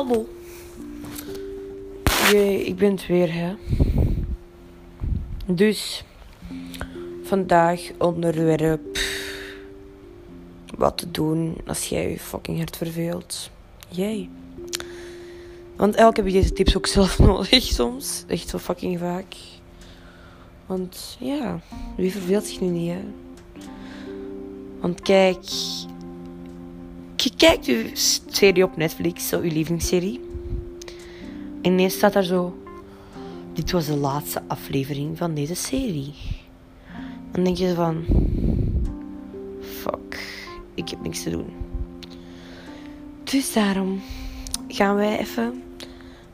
hallo. Jee, ik ben het weer, hè. Dus, vandaag onderwerp... Wat te doen als jij je fucking hart verveelt. Jij. Want elke heb ik deze tips ook zelf nodig soms. Echt zo fucking vaak. Want ja, wie verveelt zich nu niet, hè? Want kijk, je kijkt je serie op Netflix, zo je lievelingsserie. En ineens staat daar zo... Dit was de laatste aflevering van deze serie. Dan denk je van... Fuck, ik heb niks te doen. Dus daarom gaan wij even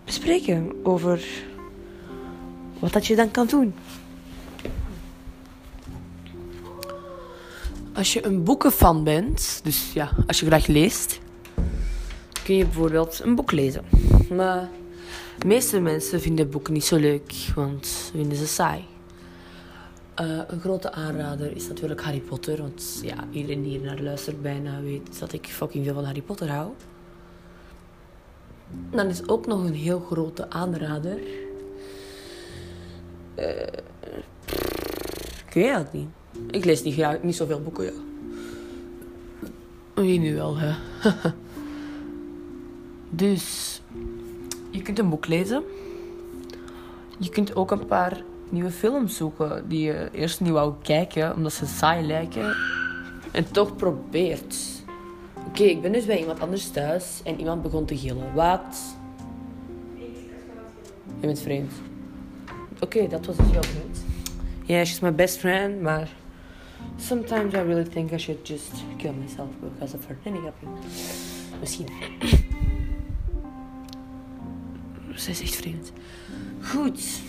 bespreken over wat dat je dan kan doen. Als je een boekenfan bent, dus ja, als je graag leest, kun je bijvoorbeeld een boek lezen. Maar de meeste mensen vinden boeken niet zo leuk, want vinden ze saai. Uh, een grote aanrader is natuurlijk Harry Potter, want ja, iedereen die hier naar luistert bijna weet dat ik fucking veel van Harry Potter hou. Dan is ook nog een heel grote aanrader. Uh, ik het niet. Ik lees niet, ja, niet zoveel boeken, ja. Wie nu wel, hè? dus, je kunt een boek lezen. Je kunt ook een paar nieuwe films zoeken die je eerst niet wou kijken, omdat ze saai lijken. En toch probeert. Oké, ik ben dus bij iemand anders thuis en iemand begon te gillen. Wat? Je bent vreemd. Oké, dat was dus jouw vriend. Ja, yeah, she's my best friend, maar... Sometimes I really think I should just kill myself because of her. Grapje. Misschien. Zij is echt vreemd. Goed.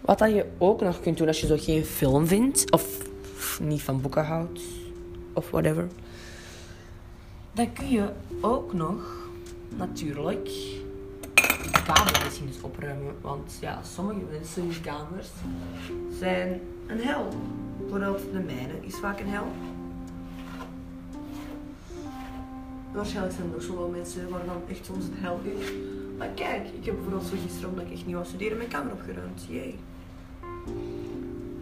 Wat dat je ook nog kunt doen als je zo geen film vindt, of niet van boeken houdt, of whatever, dan kun je ook nog natuurlijk kamer misschien eens opruimen. Want ja, sommige mensen hun kamers zijn een hel. Bijvoorbeeld de mijne is vaak een hel. Waarschijnlijk zijn er nog zoveel mensen waar dan echt soms een hel is. Maar kijk, ik heb bijvoorbeeld zo gisteren, omdat ik echt niet wou studeren, mijn kamer opgeruimd. Jee.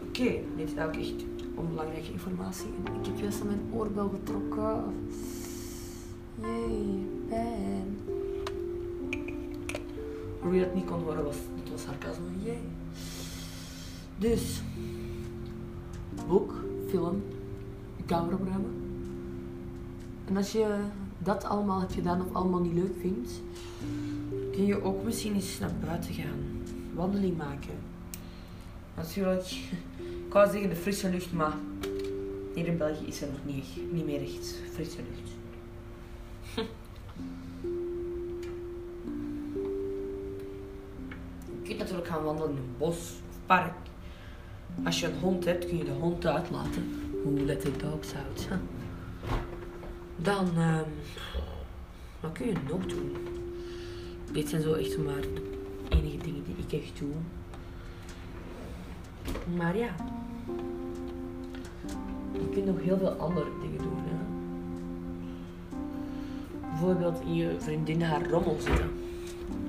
Oké, dit is ook echt onbelangrijke informatie. Ik heb juist aan mijn oorbel getrokken. Jee, pijn. Hoe je dat niet kon horen, was, het was sarcasme. Jee. Dus, boek, film, kamer opruimen. En als je dat allemaal hebt gedaan of allemaal niet leuk vindt, kun je ook misschien eens naar buiten gaan. Wandeling maken. Natuurlijk, ik wou zeggen de frisse lucht, maar hier in België is er nog niet, niet meer echt frisse lucht. Gaan wandelen in een bos of park. Als je een hond hebt, kun je de hond uitlaten. Hoe let the dogs out. Dan, um, wat kun je nog doen? Dit zijn zo echt maar de enige dingen die ik echt doe. Maar ja, je kunt nog heel veel andere dingen doen. Hè? Bijvoorbeeld in je vriendin haar rommel zitten.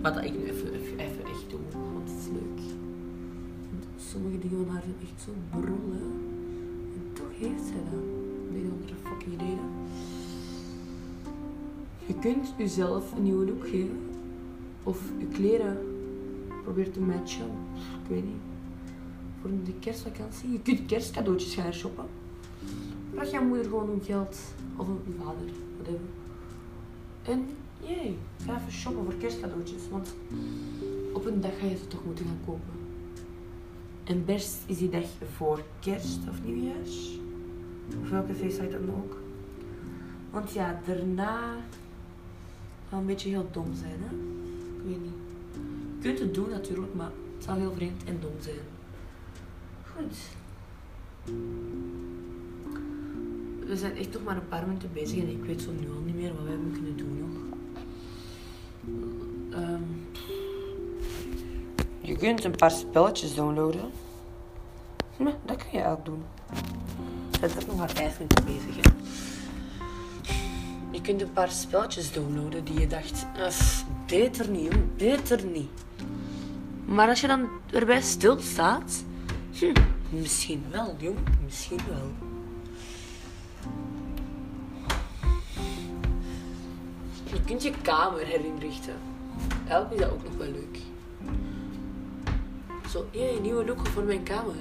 Wat ik nu even, even echt doe, sommige dingen van haar zijn echt zo brullen. En toch heeft zij dat. Je wat er fucking reden? Je kunt jezelf een nieuwe look geven. Of je kleren probeert te matchen. Ik weet niet. Voor de kerstvakantie. Je kunt kerstcadeautjes gaan shoppen. Vraag je moeder gewoon om geld. Of een vader. Whatever. En jee, ga even shoppen voor kerstcadeautjes. Want op een dag ga je ze toch moeten gaan kopen. En best is die dag voor kerst of nieuwjaars. Of welke feestdag dan ook. Want ja, daarna gaat een beetje heel dom zijn, hè? Ik weet niet. Je kunt het doen natuurlijk, maar het zou heel vreemd en dom zijn. Goed. We zijn echt nog maar een paar minuten bezig en ik weet zo nu al niet meer wat we hebben kunnen doen nog. Um, je kunt een paar spelletjes downloaden. Maar dat kun je ook doen. We zijn nog maar vijf minuten bezig. Hè. Je kunt een paar spelletjes downloaden die je dacht, "Uf, beter niet, jong, beter niet. Maar als je dan erbij stilstaat, hm, misschien wel, jong, misschien wel. Je kunt je kamer herinrichten. Eigenlijk is dat ook nog wel leuk. Zo, een nieuwe look voor mijn kamer.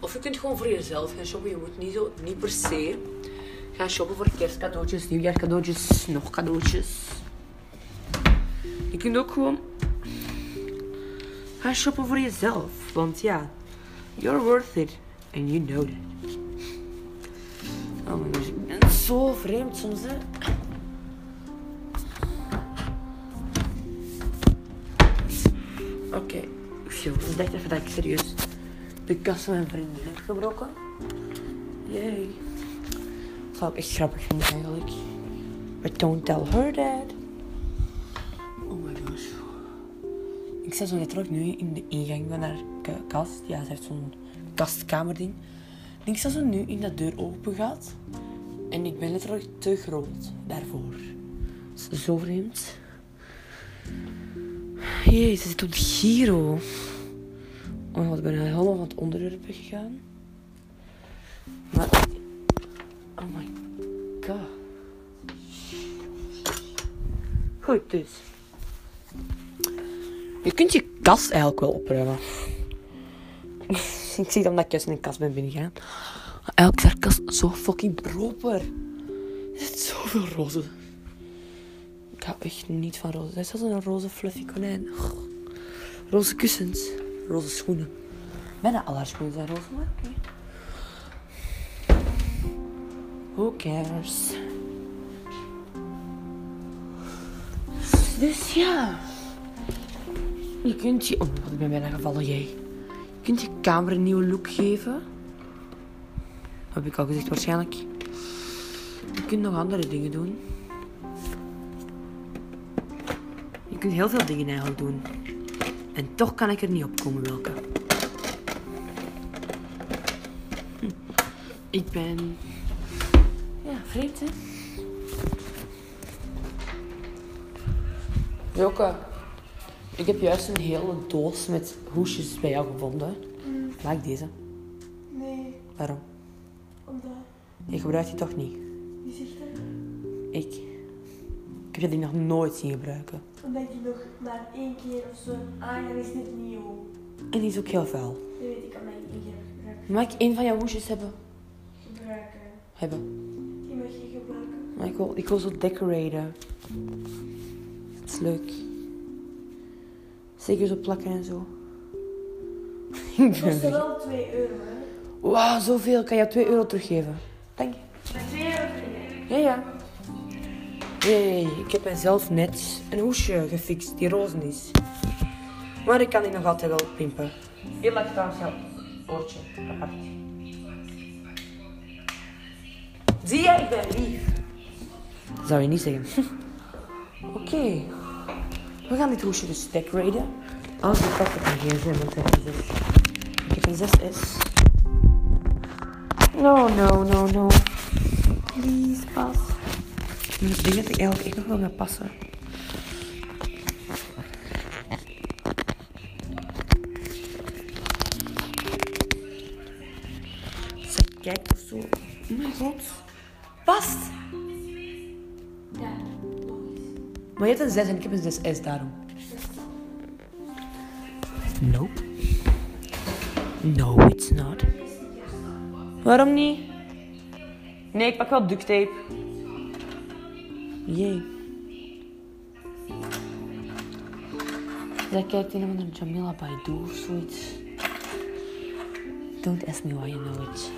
Of je kunt gewoon voor jezelf gaan shoppen. Je moet niet, zo, niet per se gaan shoppen voor kerstcadeautjes, nieuwjaarcadeautjes, nog cadeautjes. Je kunt ook gewoon gaan shoppen voor jezelf. Want ja, you're worth it. And you know that. Oh my gosh, ik zo vreemd soms, hè. Oké, zo, ik dacht even dat ik serieus de kast van mijn vriendin heb gebroken. Jee. Dat zou ik echt grappig vinden eigenlijk. But don't tell her that. Oh my gosh. Ik sta zo net terug nu in de ingang van haar kast. Ja, ze heeft zo'n kastkamerding. En ik sta zo nu in dat deur open gaat. En ik ben letterlijk te groot daarvoor. Dat is zo vreemd. Zit op de Giro. Oh ik ben helemaal van het onderwerp gegaan. Maar... Oh my god. Goed, dus. Je kunt je kast eigenlijk wel opruimen. ik zie dat ik juist in een kast ben binnengegaan. Eigenlijk is haar kast zo fucking proper. Er zit zoveel roze. Ik hou echt niet van roze. Dat is een roze fluffy konijn. Roze kussens. Roze schoenen. Bijna al haar schoenen zijn roze, maar. Who cares? Dus ja. Je kunt je... Oh, ik ben bijna gevallen, jij. Je kunt je kamer een nieuwe look geven. Heb ik al gezegd, waarschijnlijk. Je kunt nog andere dingen doen. Kunt heel veel dingen eigenlijk doen. En toch kan ik er niet op komen welke. Hm. Ik ben... Ja, vreemd hè? Joke, ik heb juist een hele doos met hoesjes bij jou gevonden. Maak deze. Nee, Waarom? omdat... Je gebruikt die toch niet? Wie zegt dat? Ik. Ik heb die nog nooit zien gebruiken. Omdat die nog maar één keer of zo aan en is net nieuw. En die is ook heel vuil. Dat weet ik, omdat ik één keer heb gebruikt. Mag ik één van jouw hoesjes hebben? Gebruiken. Hebben. Die mag je gebruiken. Maar ik wil, ik wil zo decoraten. Dat is leuk. Zeker zo plakken en zo. ik ben Kostte weg. wel 2 euro, hè? Wauw, zoveel. Kan jou 2 euro teruggeven. Dank je. Maar 2 euro voor Ja, ja. Hey, ik heb mezelf net een hoesje gefixt die roze is. Maar ik kan die nog altijd wel pimpen. Hier lag trouwens jouw oortje. Apart. Zie je, ik ben lief. Zou je niet zeggen. Oké. We gaan dit hoesje dus decoraten. Als ik pak op mijn gsm, want ik heb een 6. Ik heb een 6S. No, no, no, no. Please, pas. Ik denk dat ik eigenlijk echt nog wel ga passen. Zeg, kijk of zo. Oh mijn god. Past! Ja. Maar je hebt een 6 en ik heb een 6S daarom. Nope. No, it's not. Waarom niet? Nee, ik pak wel duct tape. Jee. Zij kijkt of andere Jamila Baidu of zoiets. Don't ask me why you know it.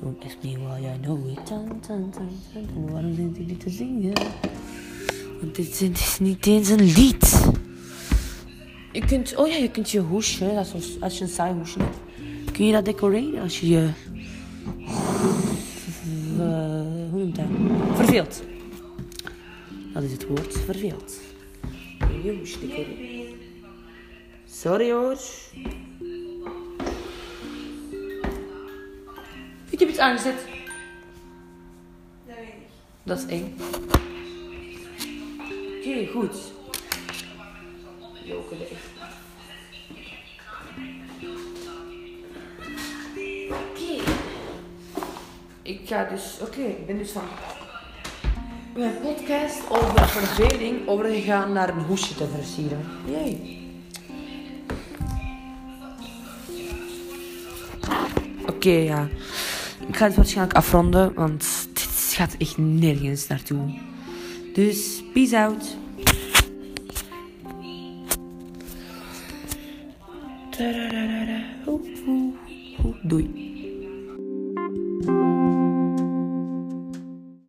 Don't ask me why I know it. Tan, tan, tan. En waarom zit ik dit te zingen? Want dit is niet eens een lied. Je kunt, oh ja, je kunt je hoesje, als, als je een saai hoesje hebt, kun je dat decoreren als je je, eh, hoe noemt dat? Verveelt. Dat is het woord, decoreren. Sorry hoor. Ik heb iets aangezet. Dat weet ik. Dat is eng. Oké, goed. Joke de echt. Oké. Ik ga dus... Oké, ik ben dus van mijn podcast over verveling overgegaan naar een hoesje te versieren. Jee. Oké, ja. Ik ga het waarschijnlijk afronden, want dit gaat echt nergens naartoe. Dus, peace out. Doei.